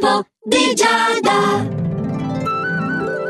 L'oroscopo di Giada.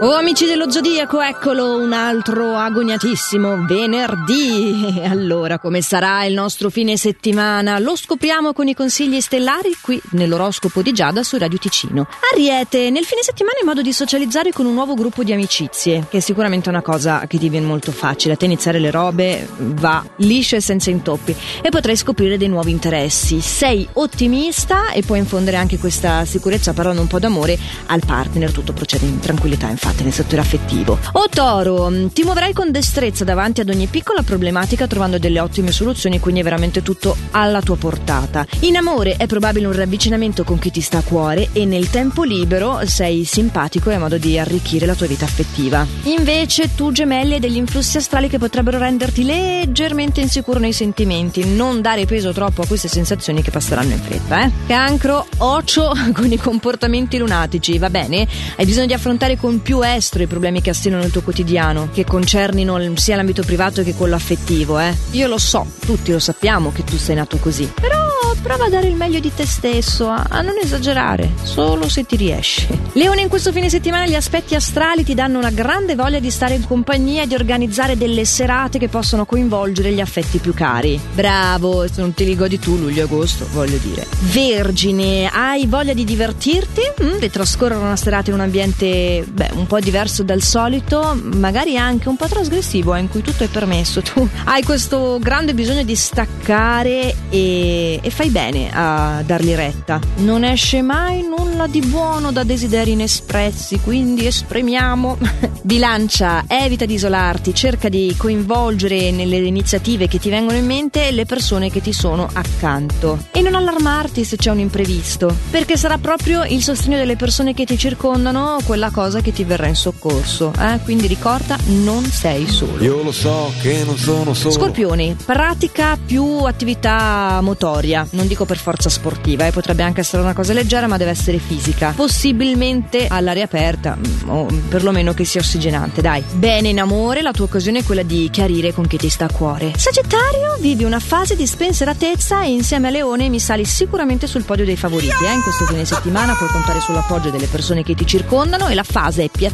Oh amici dello Zodiaco, eccolo un altro agoniatissimo venerdì. Allora, come sarà il nostro fine settimana? Lo scopriamo con i consigli stellari qui nell'oroscopo di Giada su Radio Ticino. Ariete, nel fine settimana hai modo di socializzare con un nuovo gruppo di amicizie, che è sicuramente una cosa che ti viene molto facile. A te iniziare le robe va lisce e senza intoppi e potrai scoprire dei nuovi interessi. Sei ottimista e puoi infondere anche questa sicurezza parlando un po' d'amore al partner. Tutto procede in tranquillità, infatti nel settore affettivo. O Toro, mm, ti muoverai con destrezza davanti ad ogni piccola problematica trovando delle ottime soluzioni, quindi è veramente tutto alla tua portata. In amore è probabile un ravvicinamento con chi ti sta a cuore e nel tempo libero sei simpatico e hai modo di arricchire la tua vita affettiva. Invece tu gemelli hai degli influssi astrali che potrebbero renderti leggermente insicuro nei sentimenti, non dare peso troppo a queste sensazioni che passeranno in fretta. Eh? Cancro, ocio con i comportamenti lunatici, va bene? Hai bisogno di affrontare con più estro i problemi che assilano il tuo quotidiano, che concernino sia l'ambito privato che quello affettivo, eh. Io lo so, tutti lo sappiamo che tu sei nato così. Però prova a dare il meglio di te stesso, a, a non esagerare, solo se ti riesce. Leone, in questo fine settimana gli aspetti astrali ti danno una grande voglia di stare in compagnia e di organizzare delle serate che possono coinvolgere gli affetti più cari. Bravo, se non te li godi tu luglio e agosto, voglio dire. Vergine, hai voglia di divertirti? Mm, di trascorrere una serata in un ambiente, beh, un po' diverso dal solito, magari anche un po' trasgressivo, eh, in cui tutto è permesso. Tu hai questo grande bisogno di staccare e, e fai bene a dargli retta. Non esce mai nulla di buono da desideri inespressi, quindi esprimiamo. Bilancia, evita di isolarti, cerca di coinvolgere nelle iniziative che ti vengono in mente le persone che ti sono accanto. E non allarmarti se c'è un imprevisto, perché sarà proprio il sostegno delle persone che ti circondano quella cosa che ti verrà in soccorso. Eh? Quindi ricorda, non sei solo. Io lo so che non sono solo. Scorpioni, pratica più attività motoria, non dico per forza sportiva, eh? potrebbe anche essere una cosa leggera, ma deve essere fisica. Possibilmente all'aria aperta, mm, o perlomeno che sia ossigenante, dai. Bene in amore, la tua occasione è quella di chiarire con chi ti sta a cuore. Sagittario, vivi una fase di spensieratezza e insieme a Leone mi sali sicuramente sul podio dei favoriti. Eh? In questo fine settimana puoi contare sull'appoggio delle persone che ti circondano e la fase è piacevole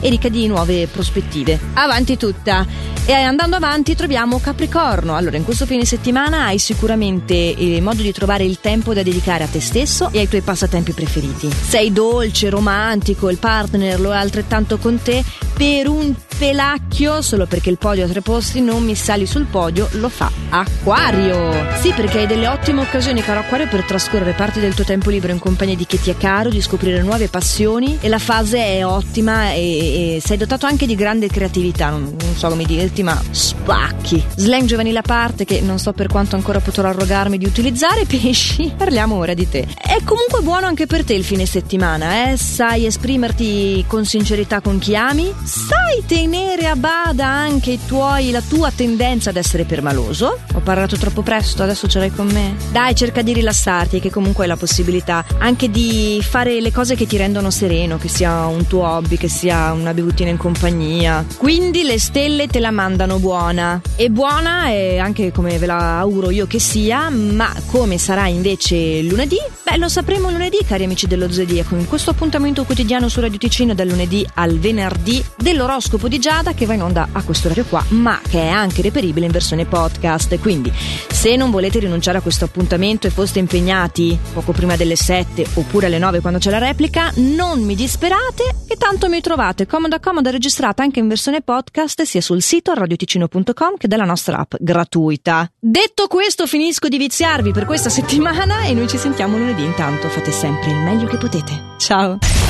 e ricca di nuove prospettive. Avanti tutta! E andando avanti troviamo Capricorno. Allora, in questo fine settimana hai sicuramente eh, modo di trovare il tempo da dedicare a te stesso e ai tuoi passatempi preferiti. Sei dolce, romantico, il partner lo è altrettanto con te, per un pelacchio, solo perché il podio a tre posti non mi sali sul podio, lo fa Acquario. Sì, perché hai delle ottime occasioni, caro Acquario, per trascorrere parte del tuo tempo libero in compagnia di chi ti è caro, di scoprire nuove passioni e la fase è ottima e, e sei dotato anche di grande creatività, non, non so come dirti, ma spacchi. Slang giovanile a parte che non so per quanto ancora potrò arrogarmi di utilizzare, pesci, parliamo ora di te. È comunque buono anche per te il fine settimana, eh? Sai esprimerti con sincerità con chi ami, sai tenere a bada anche i tuoi, la tua tendenza ad essere permaloso. Ho parlato troppo presto, adesso ce l'hai con me. Dai, cerca di rilassarti, che comunque hai la possibilità anche di fare le cose che ti rendono sereno, che sia un tuo hobby, che sia una bevutina in compagnia. Quindi le stelle te la mandano buona. E buona è anche come ve la auguro io che sia, ma come sarà invece lunedì? Beh, lo sapremo lunedì, cari amici dello Zodiaco, in questo appuntamento quotidiano su Radio Ticino dal lunedì al venerdì dell'oroscopo di Giada che va in onda a questo orario qua, ma che è anche reperibile in versione podcast. Quindi, se non volete rinunciare a questo appuntamento e foste impegnati poco prima delle 7 oppure alle 9 quando c'è la replica, non mi disperate che tanto mi trovate comoda comoda registrata anche in versione podcast sia sul sito radioticino.com che della nostra app gratuita. Detto questo, finisco di viziarvi per questa settimana e noi ci sentiamo lunedì. Intanto fate sempre il meglio che potete. Ciao!